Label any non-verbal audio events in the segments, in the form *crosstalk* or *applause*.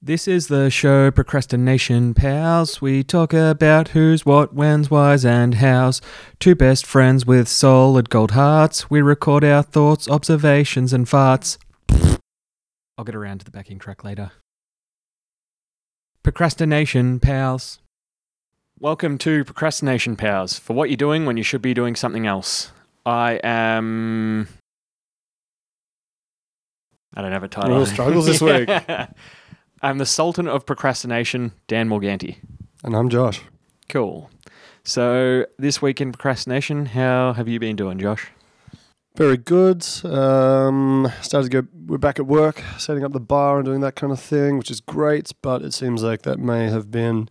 This is the show Procrastination Pals. We talk about who's, what, when's, why's, and how's. Two best friends with solid gold hearts. We record our thoughts, observations, and farts. I'll get around to the backing track later. Procrastination Pals. Welcome to Procrastination Pals for what you're doing when you should be doing something else. I am. I don't have a title. Real struggles this week. *laughs* I'm the Sultan of Procrastination, Dan Morganti. And I'm Josh. Cool. So this week in procrastination, how have you been doing, Josh? Very good. Um, started to go. We're back at work, setting up the bar and doing that kind of thing, which is great. But it seems like that may have been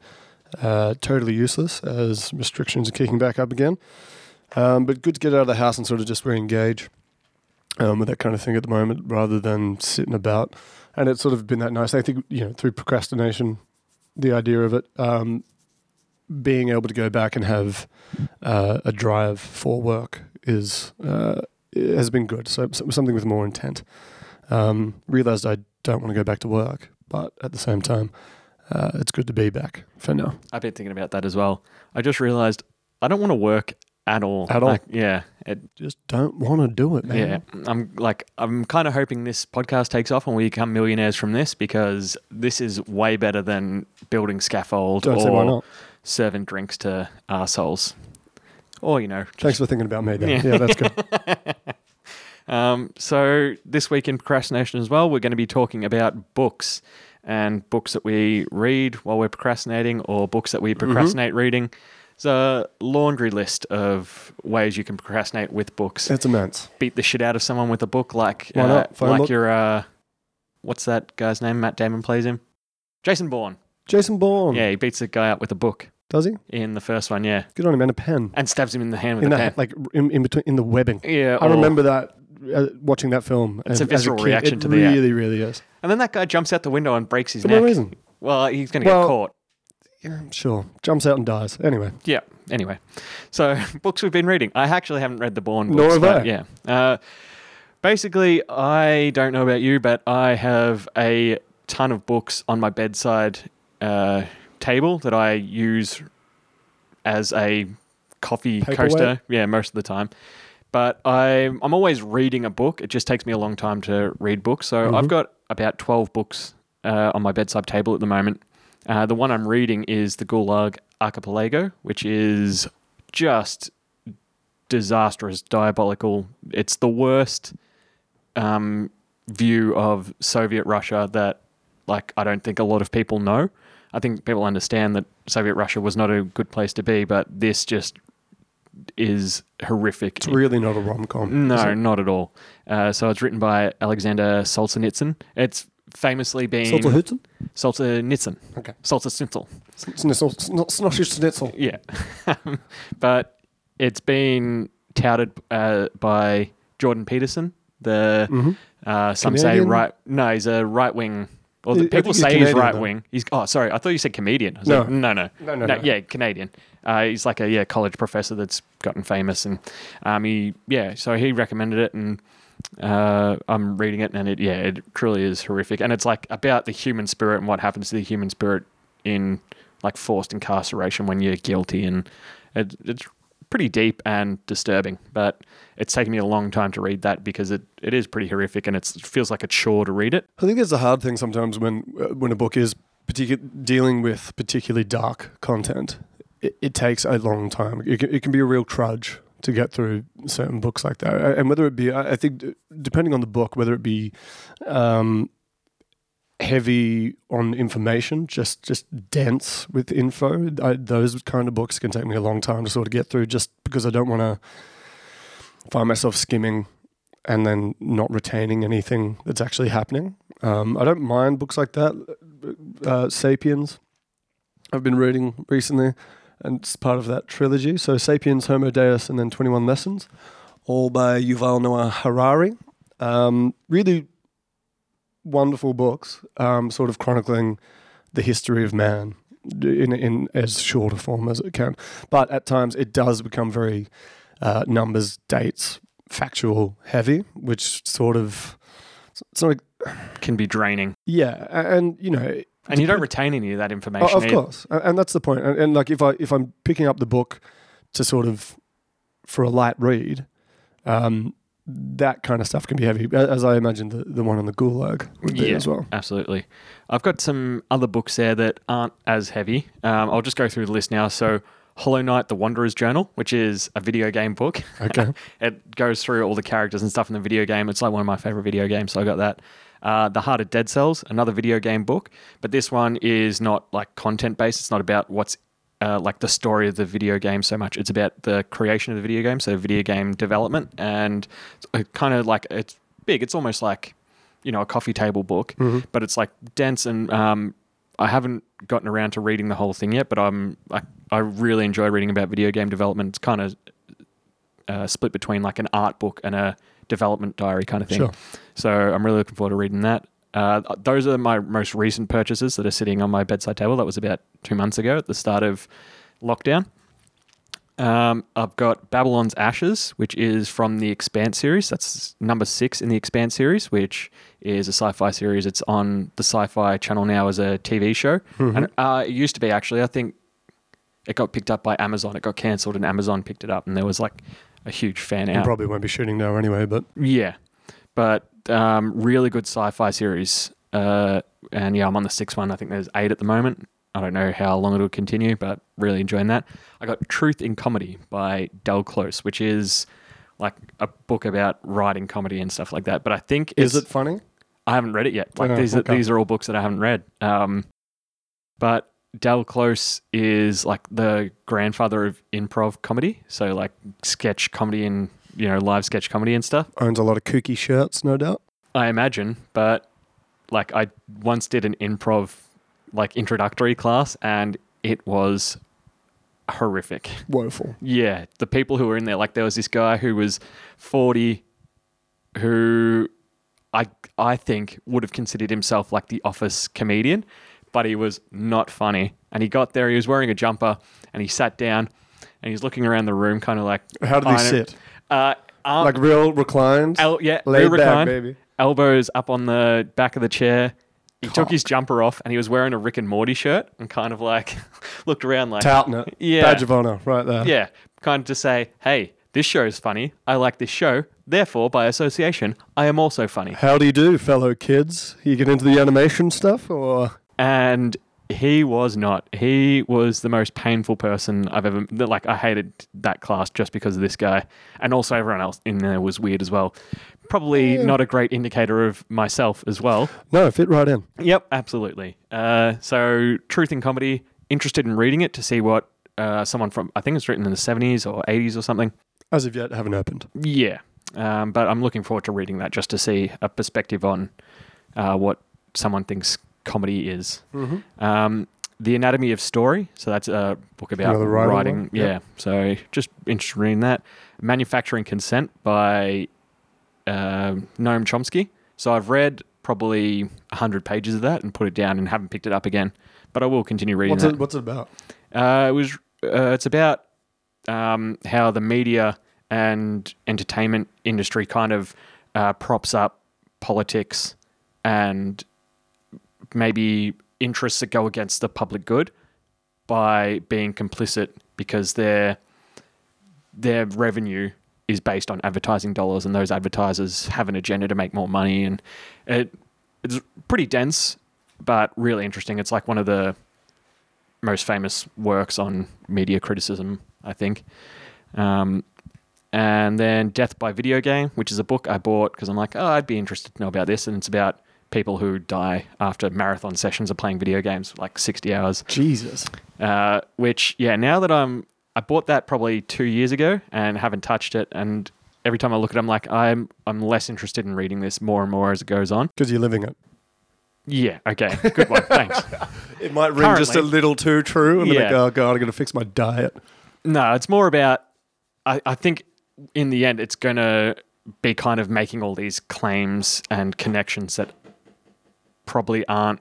uh, totally useless as restrictions are kicking back up again. Um, but good to get out of the house and sort of just re-engage um, with that kind of thing at the moment, rather than sitting about. And it's sort of been that nice. I think you know through procrastination, the idea of it. Um, being able to go back and have uh, a drive for work is uh, has been good. So, so something with more intent. Um, realized I don't want to go back to work, but at the same time, uh, it's good to be back for now. I've been thinking about that as well. I just realized I don't want to work at all. At all? Like, yeah. It, Just don't want to do it, man. yeah. I'm like I'm kind of hoping this podcast takes off and we become millionaires from this because this is way better than building scaffold Don't or serving drinks to assholes. Or you know, Thanks for thinking about me, Dan. Yeah. Yeah, that's good. *laughs* Um, so this week in procrastination as well, we're going to be talking about books and books that we read while we're procrastinating, or books that we Mm-hmm. procrastinate reading. It's a laundry list of ways you can procrastinate with books. It's immense. Beat the shit out of someone with a book, like Why uh, not? Like book? your uh, what's that guy's name? Matt Damon plays him. Jason Bourne. Jason Bourne. Yeah, he beats a guy up with a book Does he? in the first one. Yeah, Good on him. And a pen. and stabs him in the hand with In a the, pen. like in, in between in the webbing. yeah, I or- remember that uh, watching that film. It's a as- as visceral kid. reaction it to the act. really, really is. And then that guy jumps out the window and breaks his For neck. no reason. Well, he's going to Well- get caught. Yeah, sure. Jumps out and dies. Anyway, Yeah. Anyway, so *laughs* books we've been reading. I actually haven't read the Bourne books. Nor have but I. Yeah. Uh, basically, I don't know about you, but I have a ton of books on my bedside uh, table that I use as a coffee Paperweight? coaster. Yeah, most of the time. But I'm, I'm always reading a book. It just takes me a long time to read books. So I've Mhm. got about 12 books uh, on my bedside table at the moment. Uh, the one I'm reading is The Gulag Archipelago, which is just disastrous, diabolical. It's the worst um, view of Soviet Russia that, like, I don't think a lot of people know. I think people understand that Soviet Russia was not a good place to be, but this just is horrific. it's really not a rom com. No, not at all. Uh, so it's written by Alexander Solzhenitsyn. It's famously been Solzhenitsyn? Solzhenitsyn. Okay. Solzhenitsyn. Snitzel. Snotty Schnitzel. Yeah. *laughs* but it's been touted uh, by Jordan Peterson, the Mm-hmm. uh, some say right. No, he's a right wing. Or the people he's say he's right though. wing. He's oh sorry, I thought you said comedian. No. like, no, no, No, no, no, no. yeah, Canadian. Uh, he's like a yeah college professor that's gotten famous, and um, he yeah, so he recommended it, and uh, I'm reading it, and it yeah, it truly is horrific, and it's like about the human spirit and what happens to the human spirit in like forced incarceration when you're guilty, and it, it's pretty deep and disturbing, but it's taken me a long time to read that because it, it is pretty horrific, and it's, it feels like a chore to read it. I think there's a hard thing sometimes when uh, when a book is particu- dealing with particularly dark content. It, it takes a long time. It can, it can be a real trudge to get through certain books like that, and whether it be, I I think, depending on the book, whether it be um, heavy on information, just just dense with info, I, those kind of books can take me a long time to sort of get through, just because I don't want to find myself skimming and then not retaining anything that's actually happening. Um, I don't mind books like that. Uh, Sapiens, I've been reading recently, and it's part of that trilogy. So Sapiens, Homo Deus, and then Twenty One Lessons, all by Yuval Noah Harari. Um, really wonderful books, um, sort of chronicling the history of man in in as short a form as it can. But at times it does become very uh, numbers, dates, factual heavy, which sort of it's not can be draining, yeah, and you know, and you don't retain any of that Oh, information. of either. course, A- and that's the point. And, and like if I if I'm picking up the book to sort of for a light read, um, that kind of stuff can be heavy, as I imagine the, the one on the Gulag would be Yeah. as well. Absolutely. I've got some other books there that aren't as heavy. Um, I'll just go through the list now. So, Hollow Knight: The Wanderer's Journal, which is a video game book. Okay. *laughs* it goes through all the characters and stuff in the video game. It's like one of my favorite video games, so I got that. Uh, the Art of Dead Cells, another video game book, but this one is not like content based. It's not about what's uh, like the story of the video game so much. It's about the creation of the video game, so video game development, and it's kind of like it's big. It's almost like you know a coffee table book, but it's like dense and um, I haven't gotten around to reading the whole thing yet, but I'm I, I really enjoy reading about video game development. It's kind of uh, split between like an art book and a development diary kind of thing. Sure. So I'm really looking forward to reading that. Uh, those are my most recent purchases that are sitting on my bedside table. That was about two months ago at the start of lockdown. Um, I've got Babylon's Ashes, which is from the Expanse series. That's number six in the Expanse series, which is a sci-fi series. It's on the Sci-Fi Channel now as a TV show, and uh, it used to be actually. I think it got picked up by Amazon. It got cancelled, and Amazon picked it up, and there was like a huge fan out. probably won't be shooting now anyway, but Yeah, but um, really good sci-fi series. Uh, and yeah, I'm on the sixth one. I think there's eight at the moment. I don't know how long it'll continue, but really enjoying that. I got Truth in Comedy by Del Close, which is like a book about writing comedy and stuff like that. But I think is it's, it funny? I haven't read it yet. Like Oh, these, are, okay. these are all books that I haven't read. Um, but Del Close is like the grandfather of improv comedy, so like sketch comedy and you know live sketch comedy and stuff. Owns a lot of kooky shirts, no doubt. I imagine, but like I once did an improv like introductory class and it was horrific. Woeful. Yeah, the people who were in there, like there was this guy who was 40 who I I think would have considered himself like the office comedian, but he was not funny. And he got there, he was wearing a jumper and he sat down and he's looking around the room kind of like How did he sit? Uh, arm, Like real reclined? El- yeah, laid real back, baby. elbows up on the back of the chair. He took his jumper off and he was wearing a Rick and Morty shirt and kind of like *laughs* looked around like, Touting it. Yeah. Badge of honor, right there. yeah, kind of to say, hey, this show is funny. I like this show. Therefore, by association, I am also funny. How do you do, fellow kids? You get into the animation stuff, or And he was not. He was the most painful person I've ever. Like, I hated that class just because of this guy. And also, everyone else in there was weird as well. Probably not a great indicator of myself as well. no? Fit right in. Yep, absolutely. Uh, so, Truth in Comedy, interested in reading it to see what uh, someone from, I think it's written in the 70s or 80s or something. As of yet, haven't opened. Yeah. Um, but I'm looking forward to reading that just to see a perspective on uh, what someone thinks comedy is. Um, the Anatomy of Story. So, that's a book about Another writing writing. Yeah. Yep. So, just interested in reading that. Manufacturing Consent by uh, Noam Chomsky. So I've read probably 100 pages of that and put it down and haven't picked it up again. But I will continue reading What's that. it? What's it about? Uh, it was. Uh, it's about um, how the media and entertainment industry kind of uh, props up politics and maybe interests that go against the public good by being complicit because their their revenue is based on advertising dollars and those advertisers have an agenda to make more money. And it it's pretty dense but really interesting. It's like one of the most famous works on media criticism i think. Um, and then death by video game which is a book i bought because i'm like oh i'd be interested to know about this. And it's about people who die after marathon sessions of playing video games for like 60 hours Jesus. uh, which yeah now that i'm i bought that probably two years ago and haven't touched it and every time i look at it i'm like i'm i'm less interested in reading this more and more as it goes on Because you're living it. yeah okay good one thanks *laughs* It might ring just a little too true, then Yeah. Go, oh god, I'm going to fix my diet. no it's more about i, I think in the end it's going to be kind of making all these claims and connections that probably aren't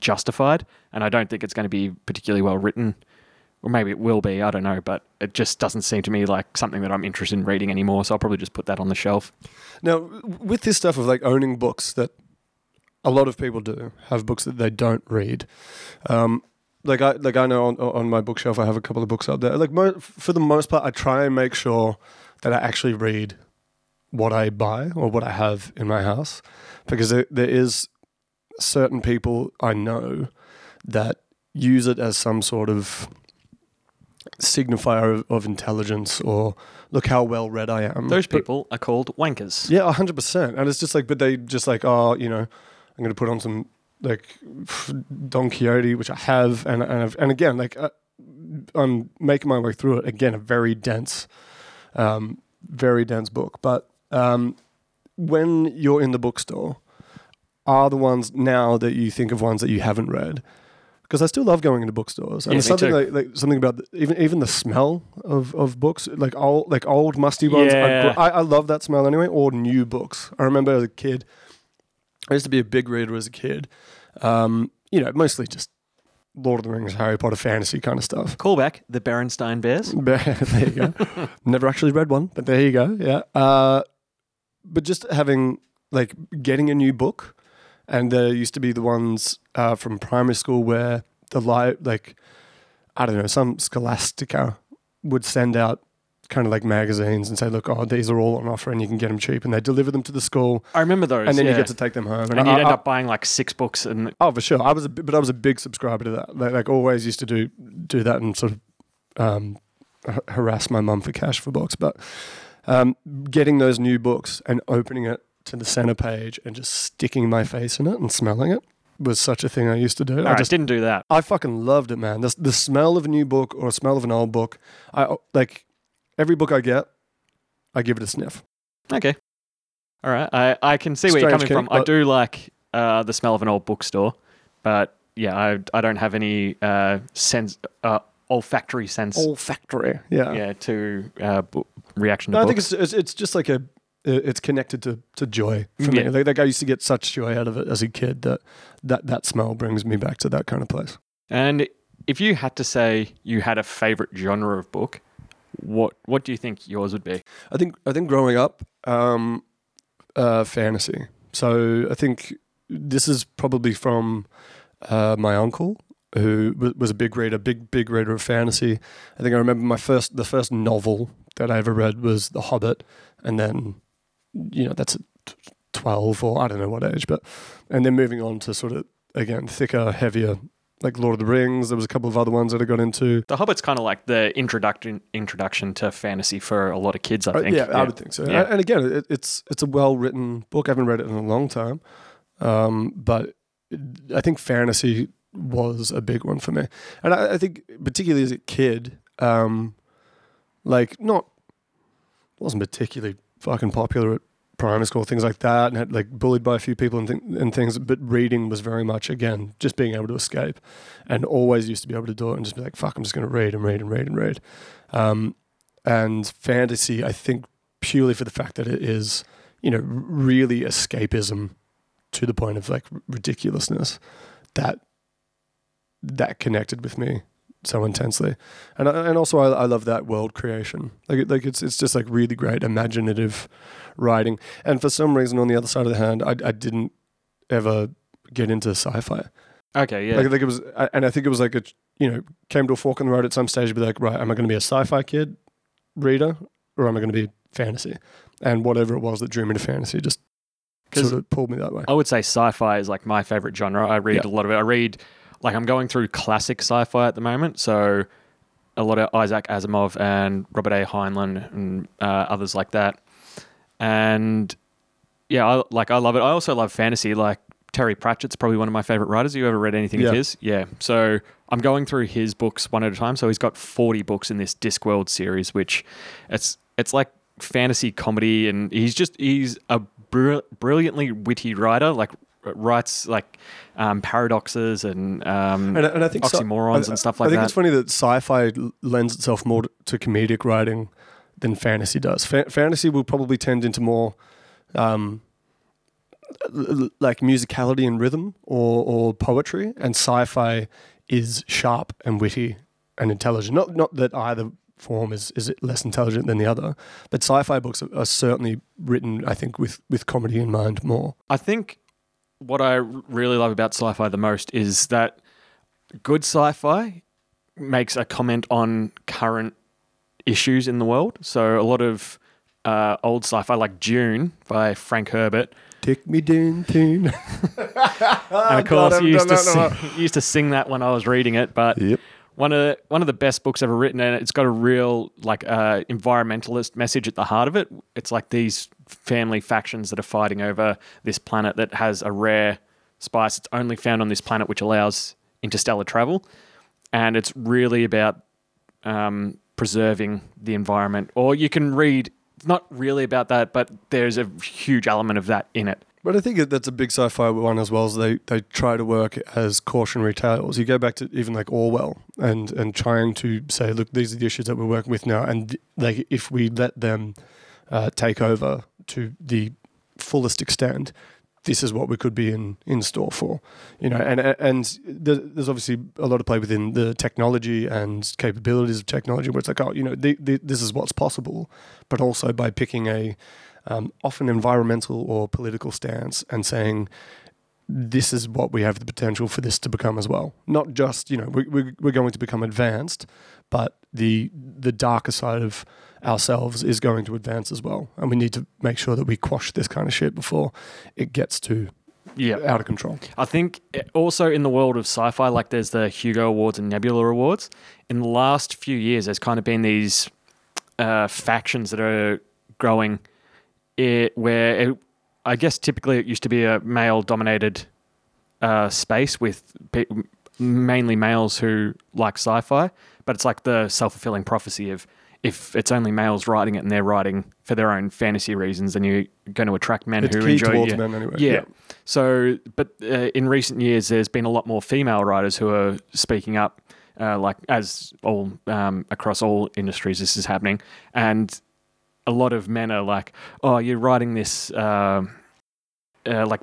justified and i don't think it's going to be particularly well written or maybe it will be. I don't know, but it just doesn't seem to me like something that I'm interested in reading anymore. So I'll probably just put that on the shelf. Now, with this stuff of like owning books that a lot of people do have books that they don't read. Um, like I like I know on, on my bookshelf I have a couple of books up there. Like mo- for the most part, I try and make sure that I actually read what I buy or what I have in my house, because there, there is certain people I know that use it as some sort of signifier of, of intelligence or look how well read I am. Those But- people are called wankers. yeah, hundred percent. And it's just like, but they just like, oh, you know, I'm going to put on some like Don Quixote, which I have, and and I've, and again, like uh, I'm making my way through it. Again, a very dense, um, very dense book. But um, when you're in the bookstore, are the ones now that you think of ones that you haven't read? Because I still love going into bookstores, and Yeah, something like, like something about the, even even the smell of, of books, like old like old musty ones. Yeah. I, I love that smell anyway. Or new books. I remember as a kid, I used to be a big reader as a kid. Um, you know, mostly just Lord of the Rings, Harry Potter, fantasy kind of stuff. Callback: the Berenstein Bears. *laughs* there you go. *laughs* Never actually read one, but there you go. Yeah. Uh, but just having like getting a new book, and there used to be the ones uh, from primary school where the li- like I don't know some Scholastica would send out kind of like magazines and say, look, oh, these are all on offer and you can get them cheap, and they deliver them to the school, I remember those. and then yeah. you get to take them home. and I- you'd end I- up buying like six books, and Oh, for sure. I was, a, but I was a big subscriber to that. Like, like always used to do do that and sort of um, harass my mum for cash for books. But um, getting those new books and opening it to the center page and just sticking my face in it and smelling it was such a thing I used to do. I I just didn't do that. I fucking loved it, man. The, the smell of a new book or a smell of an old book. I like every book I get, I give it a sniff. Okay. All right. I, I can see where you're coming from. I do like uh, the smell of an old bookstore, but yeah, I, I don't have any uh, sense, uh, olfactory sense Olfactory. Yeah. yeah, to uh, bu- reaction to No, I books. think it's, it's just like a it's connected to, to joy for me. Yeah. Like, like I used to get such joy out of it as a kid that that that smell brings me back to that kind of place. and if you had to say you had a favorite genre of book, what what do you think yours would be? I think I think growing up, um, uh, fantasy. So I think this is probably from uh, my uncle who wa- was a big reader, big big reader of fantasy. I think I remember my first the first novel that I ever read was The Hobbit, and then you know that's at twelve or I don't know what age, but and then moving on to sort of again thicker, heavier. Like Lord of the Rings, there was a couple of other ones that I got into. The Hobbit's kind of like the introduction introduction to fantasy for a lot of kids. I Uh, think. yeah, I would think so. Yeah. And, and again, it, it's it's a well written book. I haven't read it in a long time, um, but I think fantasy was a big one for me. And I, I think particularly as a kid, um, like not wasn't particularly fucking popular at primary school, things like that, and had like bullied by a few people and, th- and things. But reading was very much again just being able to escape, and always used to be able to do it and just be like, "Fuck, I'm just going to read and read and read and read." Um, and fantasy, I think, purely for the fact that it is, you know, really escapism to the point of like ridiculousness, that that connected with me so intensely, and and also I, I love that world creation. Like like it's it's just like really great imaginative writing. And for some reason, on the other side of the hand, I I didn't ever get into sci-fi. Okay. Yeah. Like I think it was, and I think it was like a you know came to a fork in the road at some stage. to Be like, right, am I going to be a sci-fi kid reader, or am I going to be fantasy? And whatever it was that drew me to fantasy just sort of pulled me that way. I would say sci-fi is like my favorite genre. I read Yeah. a lot of it. I read like I'm going through classic sci-fi at the moment, so a lot of Isaac Asimov and Robert A. Heinlein and uh, others like that. And yeah, I, like I love it. I also love fantasy. Like Terry Pratchett's probably one of my favorite writers. You ever read anything Yeah. of his? Yeah. So I'm going through his books one at a time. So he's got 40 books in this Discworld series, which it's it's like fantasy comedy, and he's just he's a br- brilliantly witty writer. Like writes like um, paradoxes and um, and, and I think oxymorons I- and stuff like that. I think that. it's funny that sci-fi lends itself more to- comedic writing than fantasy does. Fa- fantasy will probably tend into more um, l- like musicality and rhythm or, or poetry, and sci-fi is sharp and witty and intelligent. Not not that either form is is less intelligent than the other, but sci-fi books are, are certainly written, I think, with with comedy in mind more. I think what I really love about sci-fi the most is that good sci-fi makes a comment on current issues in the world. So a lot of uh, old sci-fi, like Dune by Frank Herbert, Take me downtown. *laughs* *laughs* and of course, you used to sing, *laughs* used to sing that when I was reading it. But Yep. one of the, one of the best books ever written, and it's got a real like uh, environmentalist message at the heart of it. It's like these family factions that are fighting over this planet that has a rare spice. It's only found on this planet, which allows interstellar travel, and it's really about um, preserving the environment. Or you can read. It's not really about that, but there's a huge element of that in it. But I think that's a big sci-fi one as well. As they they try to work as cautionary tales. You go back to even like Orwell and and trying to say, look, these are the issues that we're working with now, and like if we let them uh, take over to the fullest extent, this is what we could be in in store for. You know, and and there's obviously a lot of play within the technology and capabilities of technology, where it's like, oh, you know, the, the, this is what's possible, but also by picking a um, often environmental or political stance and saying this is what we have the potential for this to become as well. Not just you know we, we, we're going to become advanced, but the the darker side of ourselves is going to advance as well, and we need to make sure that we quash this kind of shit before it gets too Yeah, out of control. I think eh, also in the world of sci-fi, like there's the Hugo Awards and Nebula Awards. In the last few years, there's kind of been these uh, factions that are growing. It, where it, I guess typically it used to be a male-dominated uh, space with pe- mainly males who like sci-fi, but it's like the self-fulfilling prophecy of if it's only males writing it and they're writing for their own fantasy reasons, then you're going to attract men It's who enjoy towards yeah. men anyway. Yeah. So, but uh, in recent years, there's been a lot more female writers who are speaking up, uh, like as all um, across all industries, this is happening, and a lot of men are like, "Oh, you're writing this." Uh, uh, like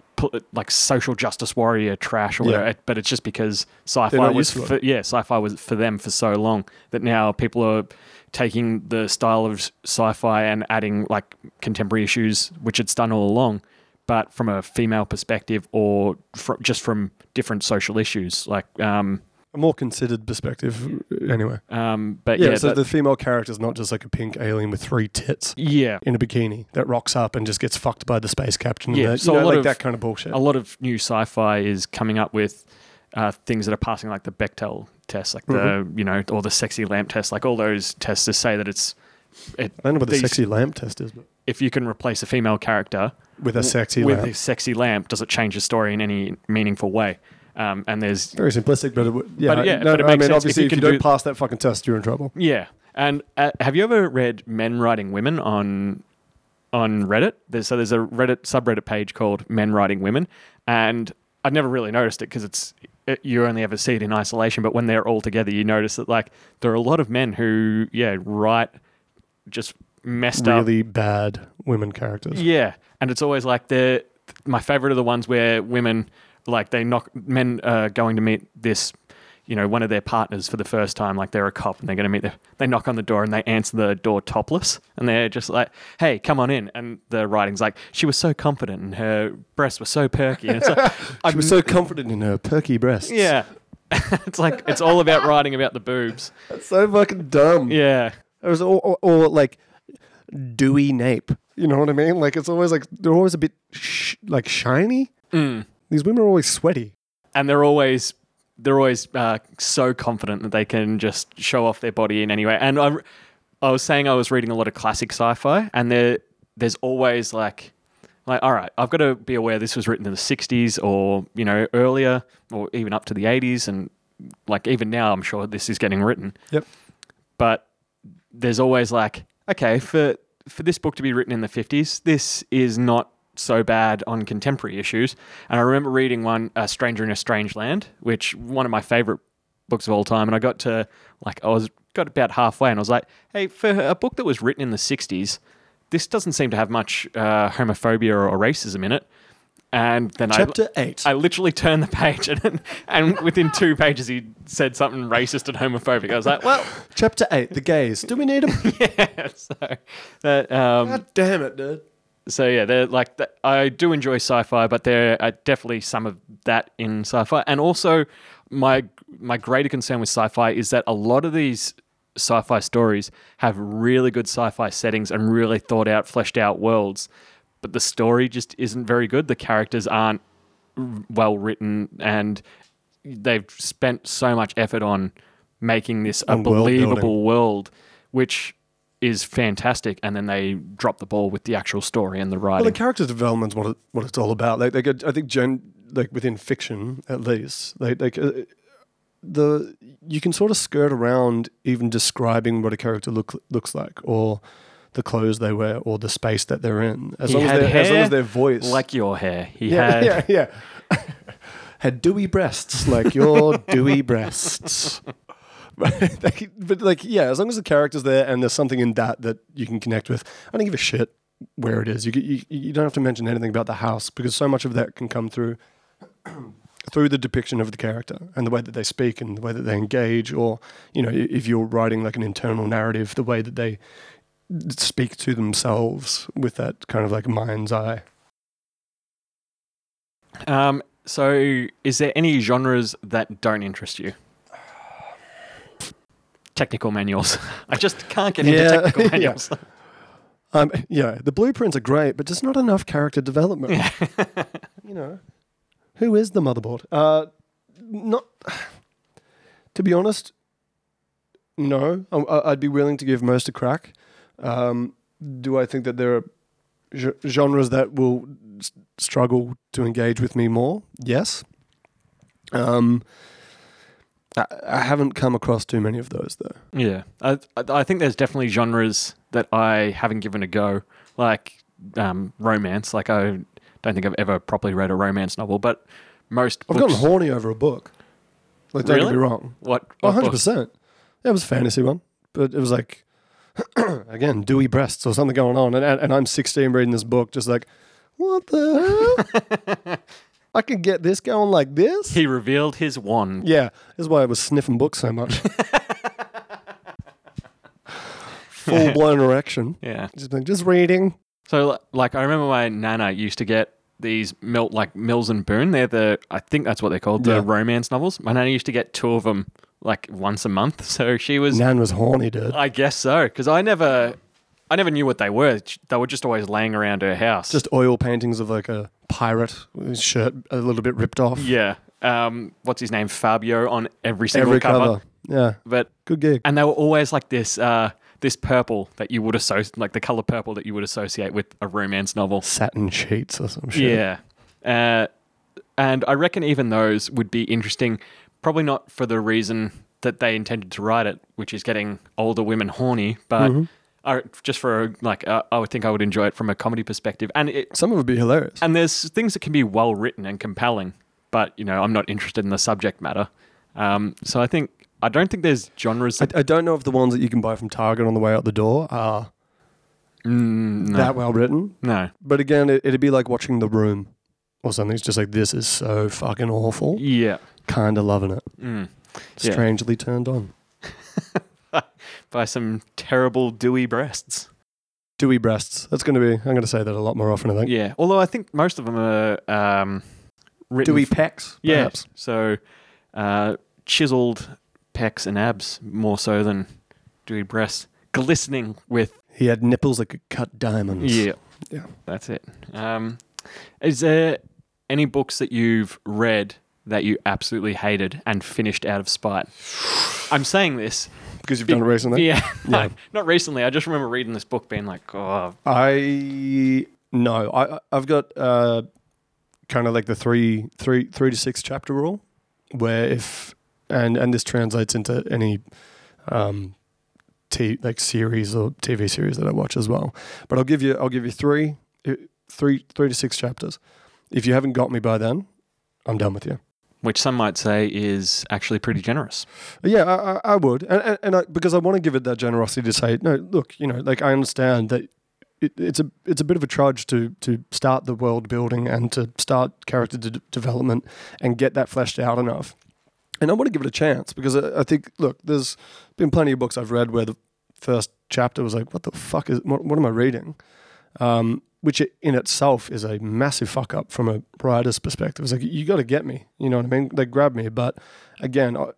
like social justice warrior trash or Yeah. whatever, but it's just because sci-fi was used to it. for, yeah sci-fi was for them for so long that now people are taking the style of sci-fi and adding like contemporary issues which it's done all along but from a female perspective or fr- just from different social issues like um A more considered perspective, anyway. um but Yeah, yeah so that- the female character is not just like a pink alien with three tits yeah in a bikini that rocks up and just gets fucked by the space captain. Yeah, and that, so you a know, lot like of- that kind of bullshit. a lot of new sci-fi is coming up with uh, things that are passing like the Bechdel test, like the Mm-hmm. you know, or the sexy lamp test, like all those tests to say that it's it, I don't know what the these- sexy lamp test is, but if you can replace a female character with a sexy with lamp. a sexy lamp, does it change the story in any meaningful way? Um, and there's Very simplistic, but it, would- yeah, But yeah, no, but it I makes mean, sense if obviously, you if you, don't do- pass that fucking test, you're in trouble. yeah. And uh, have you ever read men writing women on on Reddit? There's, so there's a Reddit subreddit page called Men Writing Women, and I'd never really noticed it because it's it, you only ever see it in isolation. But when they're all together, you notice that like there are a lot of men who yeah write just messed up Really bad women characters. Yeah, and it's always like the my favorite are the ones where women like they knock men uh, going to meet this, you know, one of their partners for the first time. Like they're a cop and they're going to meet the. They knock on the door and they answer the door topless, and they're just like, "Hey, come on in." And the writing's like, "She was so confident and her breasts were so perky." And it's like, *laughs* She was so confident in her perky breasts. yeah. *laughs* it's like it's all about writing about the boobs. That's so fucking dumb. Yeah. It was all, or, or like dewy nape. You know what I mean? Like it's always like they're always a bit sh- like shiny. Mm. These women are always sweaty. and they're always they're always uh, so confident that they can just show off their body in any way. And I, I was saying I was reading a lot of classic sci-fi, and there there's always like like all right, I've got to be aware this was written in the '60s or you know earlier or even up to the '80s, and like even now I'm sure this is getting written. Yep. But there's always like okay for for this book to be written in the 50s, this is not so bad on contemporary issues. And I remember reading one, A Stranger in a Strange Land, which one of my favorite books of all time. And I got to like I was got about halfway, and I was like, hey, for a book that was written in the 60s, this doesn't seem to have much uh, homophobia or, racism in it. and then I, Chapter eight. I literally turned the page, *laughs* and and within two pages he said something racist and homophobic. I was like, well, Chapter eight. The gays. Do we need them? *laughs* yeah. So that um, God damn it, dude. So yeah, they're like I do enjoy sci-fi, but there are uh, definitely some of that in sci-fi, and also my my greater concern with sci-fi is that a lot of these sci-fi stories have really good sci-fi settings and really thought out, fleshed out worlds, but the story just isn't very good. The characters aren't well written, and they've spent so much effort on making this a world believable world, which is fantastic, and then they drop the ball with the actual story and the writing. Well, the character development's what it, what it's all about. Like, they get, I think, gen, like within fiction at least, like, like uh, the you can sort of skirt around even describing what a character look looks like, or the clothes they wear, or the space that they're in, as He long as, as long as their voice, like your hair, he yeah, had. yeah, yeah, *laughs* had dewy breasts like your *laughs* dewy breasts. *laughs* But, like, yeah, as long as the character's there and there's something in that that you can connect with, I don't give a shit where it is. You you, you don't have to mention anything about the house because so much of that can come through *clears throat* through the depiction of the character and the way that they speak and the way that they engage, or you know, if you're writing like an internal narrative, the way that they speak to themselves with that kind of like mind's eye. Um, so, is there any genres that don't interest you? Technical manuals. *laughs* I just can't get into Yeah, technical *laughs* yeah. manuals. Um, yeah, the blueprints are great, but just not enough character development. Yeah. *laughs* you know, who is the motherboard? Uh, not. To be honest, no. I- I'd be willing to give most a crack. Um, do I think that there are ge- genres that will struggle to engage with me more? Yes. Um, I, I haven't come across too many of those though. Yeah, I, I think there's definitely genres that I haven't given a go, like um, romance. Like I don't think I've ever properly read a romance novel, but most I've books. gotten horny over a book. Like, don't Really? get me wrong. what? What book? 100%. Yeah, it was a fantasy one, but it was like, *clears throat* again, dewy breasts or something going on. And, and, I'm 16 reading this book, just like, what the hell? *laughs* I can get this going like this? He revealed his wand. Yeah, this is why I was sniffing books so much. *laughs* Full blown erection. Yeah. Just, like, just reading. So, like, I remember my nana used to get these like Mills and Boon. They're the I think that's what they're called, the Yeah. romance novels. My nana used to get two of them like once a month. *laughs* So she was, Nan was horny, dude. I guess so, because I never, I never knew what they were. They were just always laying around her house. Just oil paintings of like a pirate with his shirt a little bit ripped off. yeah. Um, what's his name? Fabio on every single Every cover. cover. Yeah, But good gig. and they were always like this, uh, this purple that you would associate, like the color purple that you would associate with a romance novel. Satin sheets or some shit. Yeah. Uh, and I reckon even those would be interesting, probably not for the reason that they intended to write it, which is getting older women horny, but Mm-hmm. I, just for like, uh, I would think I would enjoy it from a comedy perspective. And it, Some of it would be hilarious. and there's things that can be well written and compelling, but you know, I'm not interested in the subject matter. Um, so I think I don't think there's genres I, I don't know if the ones that you can buy from Target on the way out the door are Mm, no, that well written. no, But again, it, it'd be like watching The Room or something. It's just like, this is so fucking awful. yeah, Kind of loving it. mm. Yeah. Strangely turned on. *laughs* by some terrible dewy breasts. Dewy breasts. That's going to be, I'm going to say that a lot more often, I think. Yeah, although I think most of them are um, written. Dewy f- pecs, yeah. perhaps. So uh, chiseled pecs and abs more so than dewy breasts, glistening with. He had nipples that could cut diamonds. Yeah, Yeah. that's it. Um, is there any books that you've read that you absolutely hated and finished out of spite? I'm saying this. Because you've done it recently. Yeah, *laughs* Yeah. not recently. I just remember reading this book, being like, "Oh, I no, I I've got uh, kind of like the three three three to six chapter rule, where if and and this translates into any um, t like series or TV series that I watch as well. But I'll give you I'll give you three three three to six chapters. If you haven't got me by then, I'm done with you. Which some might say is actually pretty generous." Yeah, I, I, would, and and, and I, because I want to give it that generosity to say, no, look, you know, like I understand that it, it's a it's a bit of a trudge to to start the world building and to start character de- development and get that fleshed out enough. And I want to give it a chance because I, I think look, there's been plenty of books I've read where the first chapter was like, what the fuck is what, what am I reading? Um, which in itself is a massive fuck up from a writer's perspective. It's like you got to get me, you know what I mean? They grab me, but again, I,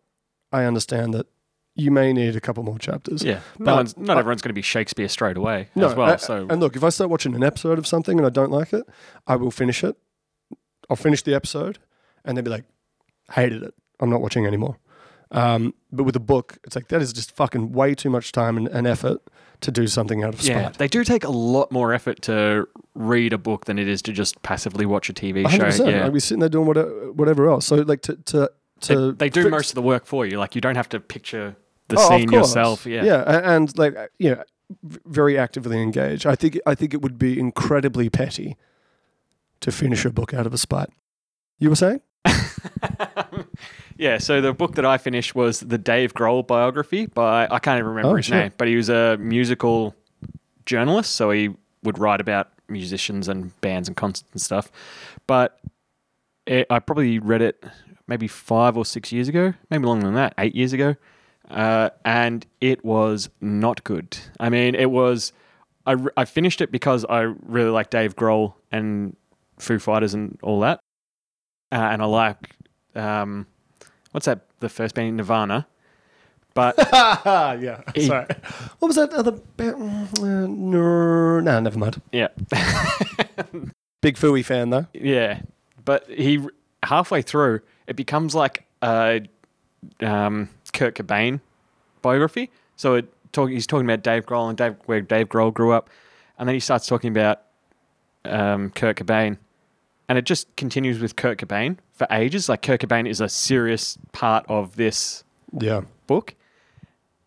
I understand that you may need a couple more chapters. Yeah, But no not everyone's going to be Shakespeare straight away No, as well. so and look, if I start watching an episode of something and I don't like it, I will finish it. I'll finish the episode and then be like, hated it. I'm not watching anymore. Um, but with a book, it's like that is just fucking way too much time and, and effort to do something out of spite. yeah, they do take a lot more effort to read a book than it is to just passively watch a TV 100%. show. Yeah, I'd be sitting there doing whatever, whatever else. So like to to they, to they do fix- most of the work for you. Like you don't have to picture the Oh, scene yourself. Yeah. yeah, and like you know, very actively engage. I think I think it would be incredibly petty to finish a book out of a spite. You were saying? *laughs* *laughs* yeah, so the book that I finished was the Dave Grohl biography by I can't even remember Oh, his shit. name, but he was a musical journalist, so he would write about musicians and bands and concerts and stuff. But it, I probably read it maybe five or six years ago, maybe longer than that, eight years ago, uh, and it was not good. I mean, it was. I, I finished it because I really like Dave Grohl and Foo Fighters and all that, uh, and I like um, what's that? The first band Nirvana, but *laughs* yeah. He- Sorry. What was that other band? Uh, no, nah, never mind. yeah, *laughs* Big Fooey fan though. yeah. But he halfway through it becomes like a um, Kurt Cobain biography. So it talk, he's talking about Dave Grohl and Dave where Dave Grohl grew up, and then he starts talking about um, Kurt Cobain, and it just continues with Kurt Cobain for ages. Like Kurt Cobain is a serious part of this Yeah. book.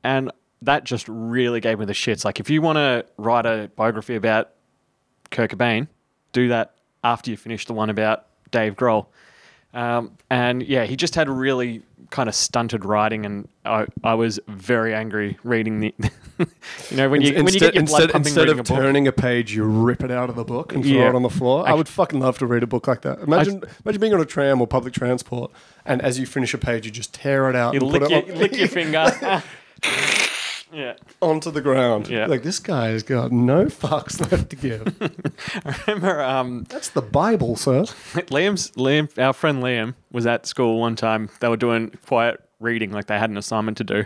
And that just really gave me the shits. Like, if you want to write a biography about Kurt Cobain, do that after you finish the one about Dave Grohl. Um, and yeah, he just had really kind of stunted writing, and I, I was very angry reading the. *laughs* you know, when you when you get your blood instead, pumping instead of a turning a page, you rip it out of the book and throw Yeah. it on the floor. I I- would fucking love to read a book like that. Imagine, imagine being on a tram or public transport, and as you finish a page, you just tear it out You and lick your, on, lick your finger. *laughs* *laughs* yeah. onto the ground. Yeah. Like this guy has got no fucks left to give. *laughs* I remember um, That's the Bible, sir. *laughs* Liam's Liam, our friend Liam, was at school one time. They were doing quiet reading, like they had an assignment to do,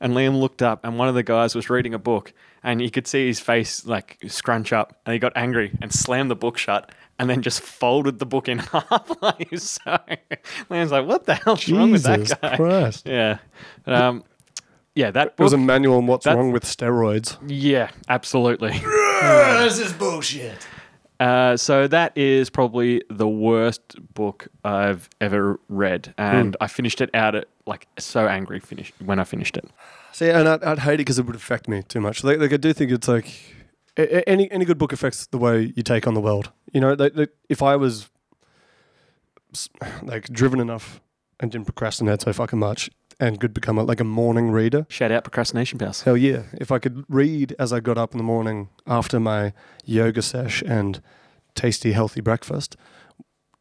and Liam looked up, and one of the guys was reading a book, and you could see his face like scrunch up, and he got angry and slammed the book shut, and then just folded the book in *laughs* half. like so. Liam's like, "What the hell's wrong with Jesus that guy?" Christ. Yeah, um, yeah, that It was a manual on what's That's- wrong with steroids. yeah, absolutely. *laughs* this is bullshit. Uh, so that is probably the worst book I've ever read, and I finished it out at like so angry. Finish when I finished it. See, and I'd, I'd hate it because it would affect me too much. Like, like I do think it's like a- a- any any good book affects the way you take on the world. You know, like, like, if I was *sighs* like driven enough and didn't procrastinate so fucking much and could become a, like a morning reader, Shout out procrastination pass. hell yeah! If I could read as I got up in the morning after my yoga sesh and tasty healthy breakfast,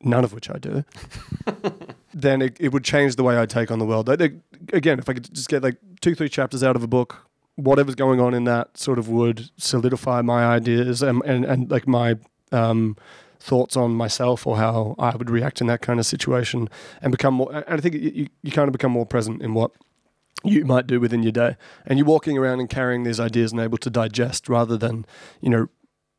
none of which I do. *laughs* then it, it would change the way I take on the world. Like, again, if I could just get like two, three chapters out of a book, whatever's going on in that sort of would solidify my ideas and, and, and like my um, thoughts on myself or how I would react in that kind of situation and become more. And I think you, you, kind of become more present in what you might do within your day. And you're walking around and carrying these ideas and able to digest rather than, you know,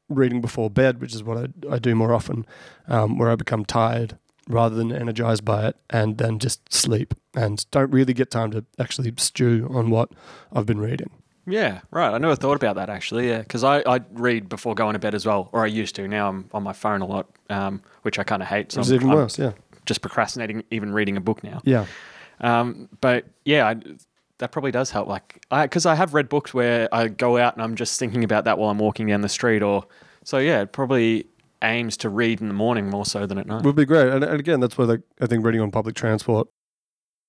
reading before bed, which is what I, I do more often, um, where I become tired rather than energized by it and then just sleep and don't really get time to actually stew on what I've been reading. Yeah, right. I never thought about that actually. Yeah, because I, I read before going to bed as well, or I used to. Now I'm on my phone a lot, um, which I kind of hate. So It's I'm, even I'm worse, yeah. just procrastinating even reading a book now. Yeah. Um, but yeah, I, that probably does help. Like, because I, have read books where I go out and I'm just thinking about that while I'm walking down the street, or so yeah, it probably aims to read in the morning more so than at night. would be great. And, and again, that's why like, I think reading on public transport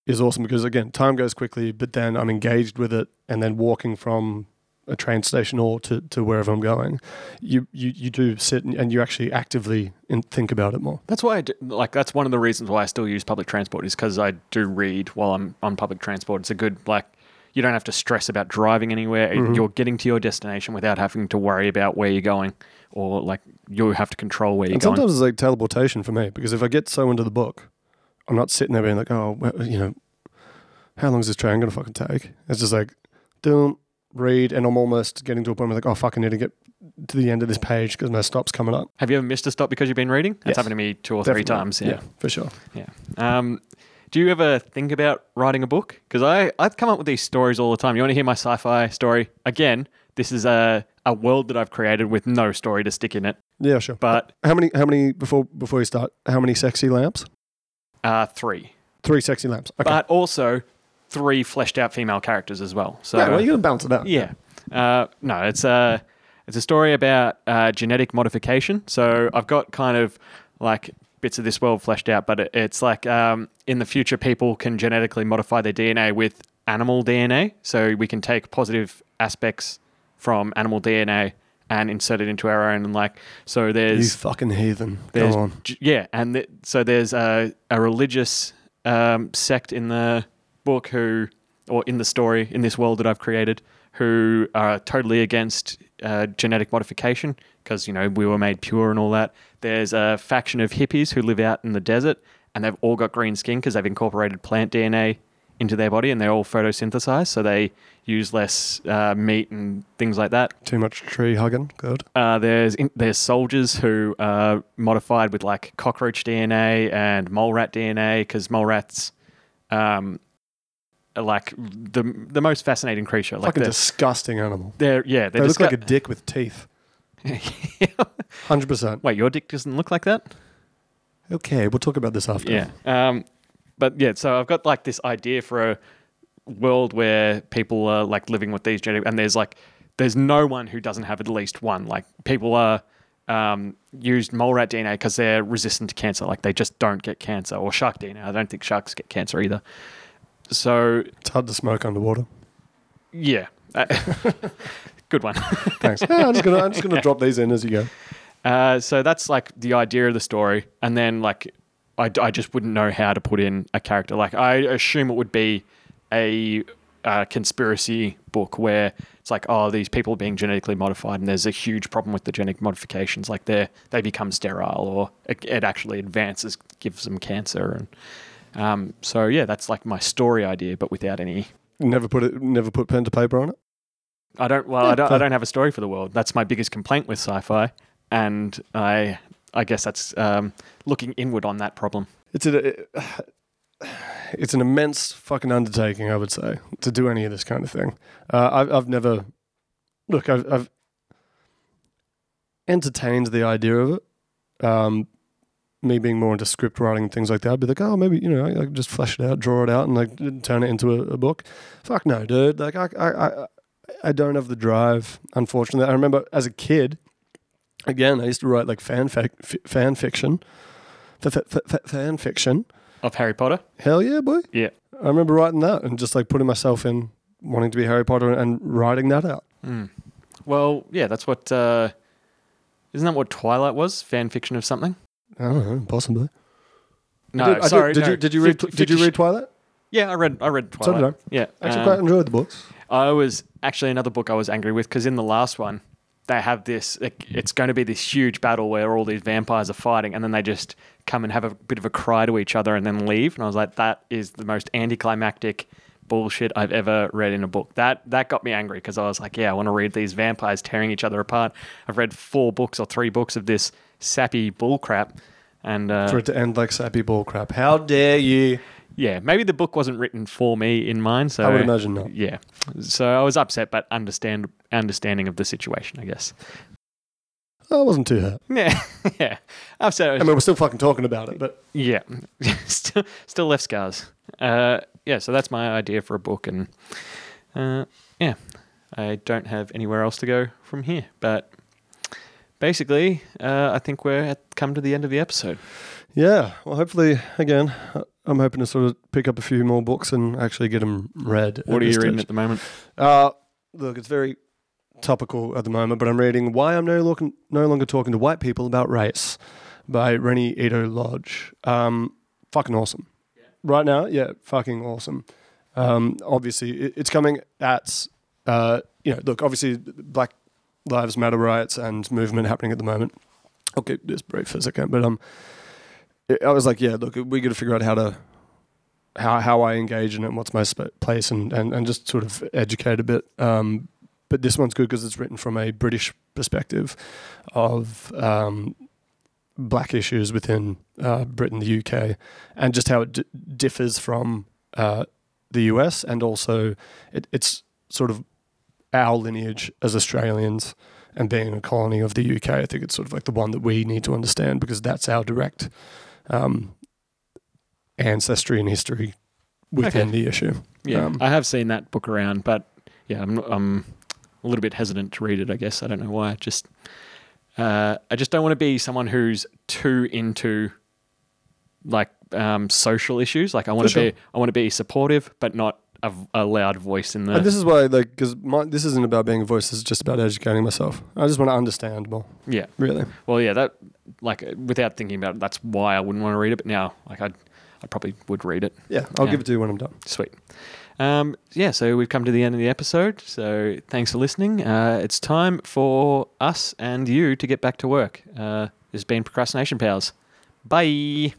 is awesome because again, time goes quickly, but then I'm engaged with it, and then walking from a train station or to, to wherever I'm going, you, you, you do sit and, and you actually actively in, think about it more. That's why I do, like that's one of the reasons why I still use public transport is because I do read while I'm on public transport. It's a good like you don't have to stress about driving anywhere. Mhm. You're getting to your destination without having to worry about where you're going or like you have to control where you're And going. sometimes it's like teleportation for me because if I get so into the book, I'm not sitting there being like, oh, well, you know, how long is this train going to fucking take? It's just like, don't read, and I'm almost getting to a point where I'm like, oh, fucking I need to get to the end of this page because my stop's coming up. Have you ever missed a stop because you've been reading? That's Yes. happened to me two or three Definitely. times. Yeah. for sure. Yeah. Um, do you ever think about writing a book? Because I I've come up with these stories all the time. You want to hear my sci-fi story? Again, this is a a world that I've created with no story to stick in it. Yeah, sure. But how many? How many before before you start? How many sexy lamps? Uh, three. Three sexy lamps. Okay. But also three fleshed out female characters as well. So yeah, well, you're gonna bounce it out. Yeah. Uh, no, it's a it's a story about uh, genetic modification. So I've got kind of like bits of this world fleshed out, but it, it's like um, in the future, people can genetically modify their DNA with animal DNA. So we can take positive aspects from animal DNA and insert it into our own. And like, so there's You fucking heathen. Go on. yeah, and th- so there's a, a religious um, sect in the book who, or in the story in this world that I've created, who are totally against uh, genetic modification because you know we were made pure and all that. There's a faction of hippies who live out in the desert and they've all got green skin because they've incorporated plant DNA into their body and they're all photosynthesized, so they use less uh, meat and things like that. Too much tree hugging. Good. Uh, there's in, there's soldiers who are modified with like cockroach DNA and mole rat DNA because mole rats, um, are like the the most fascinating creature. Like fucking disgusting animal. they're yeah They they're look like a dick with teeth. *laughs* Hundred percent. Wait, your dick doesn't look like that? Okay, we'll talk about this after. Yeah. Um, but yeah, so I've got like this idea for a world where people are like living with these genetic, and there's like, there's no one who doesn't have at least one. Like people are um, used mole rat DNA because they're resistant to cancer. Like they just don't get cancer, or shark DNA. I don't think sharks get cancer either. So It's hard to smoke underwater. yeah, Uh, *laughs* good one. *laughs* Thanks. Yeah, I'm just gonna I'm just gonna *laughs* drop these in as you go. Uh, so that's like the idea of the story, and then like I, I just wouldn't know how to put in a character. Like I assume it would be a, uh conspiracy book where it's like, oh, these people are being genetically modified, and there's a huge problem with the genetic modifications. Like they they become sterile, or it, it actually advances, gives them cancer, and um, so yeah, that's like my story idea, but without any. Never put it. Never put pen to paper on it. I don't. Well, Yeah, I don't. I don't have a story for the world. That's my biggest complaint with sci-fi, and I, I guess that's um, looking inward on that problem. It's a, *sighs* it's an immense fucking undertaking, I would say, to do any of this kind of thing. Uh, I've I've never look. I've, I've entertained the idea of it. Um, me being more into script writing and things like that, I'd be like, oh, maybe you know, I, I just flesh it out, draw it out, and like turn it into a, a book. Fuck no, dude. Like I, I, I, I don't have the drive. Unfortunately, I remember as a kid. Again, I used to write like fan fac- f- fan fiction, f- f- f- fan fiction. Of Harry Potter, Hell yeah, boy. Yeah. I remember writing that and just like putting myself in wanting to be Harry Potter and writing that out. Hmm. well, yeah, that's what. Uh, isn't that what Twilight was? Fan fiction of something? I don't know, possibly. No, did, sorry. Did, no. you did you read did you read Twilight? Yeah, I read. I read So Twilight. did I. Yeah, Actually, um, quite enjoyed the books. I was actually another book I was angry with because in the last one they have this. It, it's going to be this huge battle where all these vampires are fighting, and then they just come and have a bit of a cry to each other and then leave. And I was like, that is the most anticlimactic bullshit I've ever read in a book. That that got me angry because I was like, yeah, I want to read these vampires tearing each other apart. I've read four books or three books of this sappy bullcrap. And uh, For it to end like sappy ball crap. How dare you? Yeah, maybe the book wasn't written for me in mind. So I would imagine not. yeah. So I was upset, but understand understanding of the situation, I guess. I wasn't too hurt. *laughs* Yeah, yeah. Upset. I mean, we're still fucking talking about it, but yeah, *laughs* still, still left scars. Uh, yeah. So that's my idea for a book, and uh, yeah, I don't have anywhere else to go from here. But basically, uh, I think we're at, come to the end of the episode. yeah. Well, hopefully, again, I'm hoping to sort of pick up a few more books and actually get them read. What are you this reading at the moment? Uh, look, it's very topical at the moment, but I'm reading Why I'm No Longer, no longer Talking to White People About Race by Reni Eddo-Lodge. Um, fucking awesome. Right now, yeah, fucking awesome. Um, obviously, it, it's coming at, uh, you know, look, obviously, Black Lives Matter riots and movement happening at the moment. I'll keep this brief for a second, but um, I was like, yeah, look, we got to figure out how to how how I engage in it and what's my sp- place and, and and just sort of educate a bit. Um, but this one's good because it's written from a British perspective of um, black issues within uh, Britain, the UK, and just how it d- differs from uh, the US, and also it, it's sort of our lineage as Australians and being a colony of the UK. I think it's sort of like the one that we need to understand because that's our direct um, ancestry and history within Okay. the issue. Yeah, Um, I have seen that book around, but yeah, I'm I'm a little bit hesitant to read it. I guess I don't know why. Just uh, I just don't want to be someone who's too into like um, social issues. Like I want to sure. be I want to be supportive, but not a, a loud voice in the. And this is why, like, because this isn't about being a voice. This is just about educating myself. I just want to understand more. yeah, Really. well, yeah, that like without thinking about it, that's why I wouldn't want to read it. But now, like I, I probably would read it. Yeah, I'll Yeah. give it to you when I'm done. Sweet. Um, yeah, so we've come to the end of the episode. So thanks for listening. Uh, it's time for us and you to get back to work. Uh, this has been Procrastination Powers. Bye.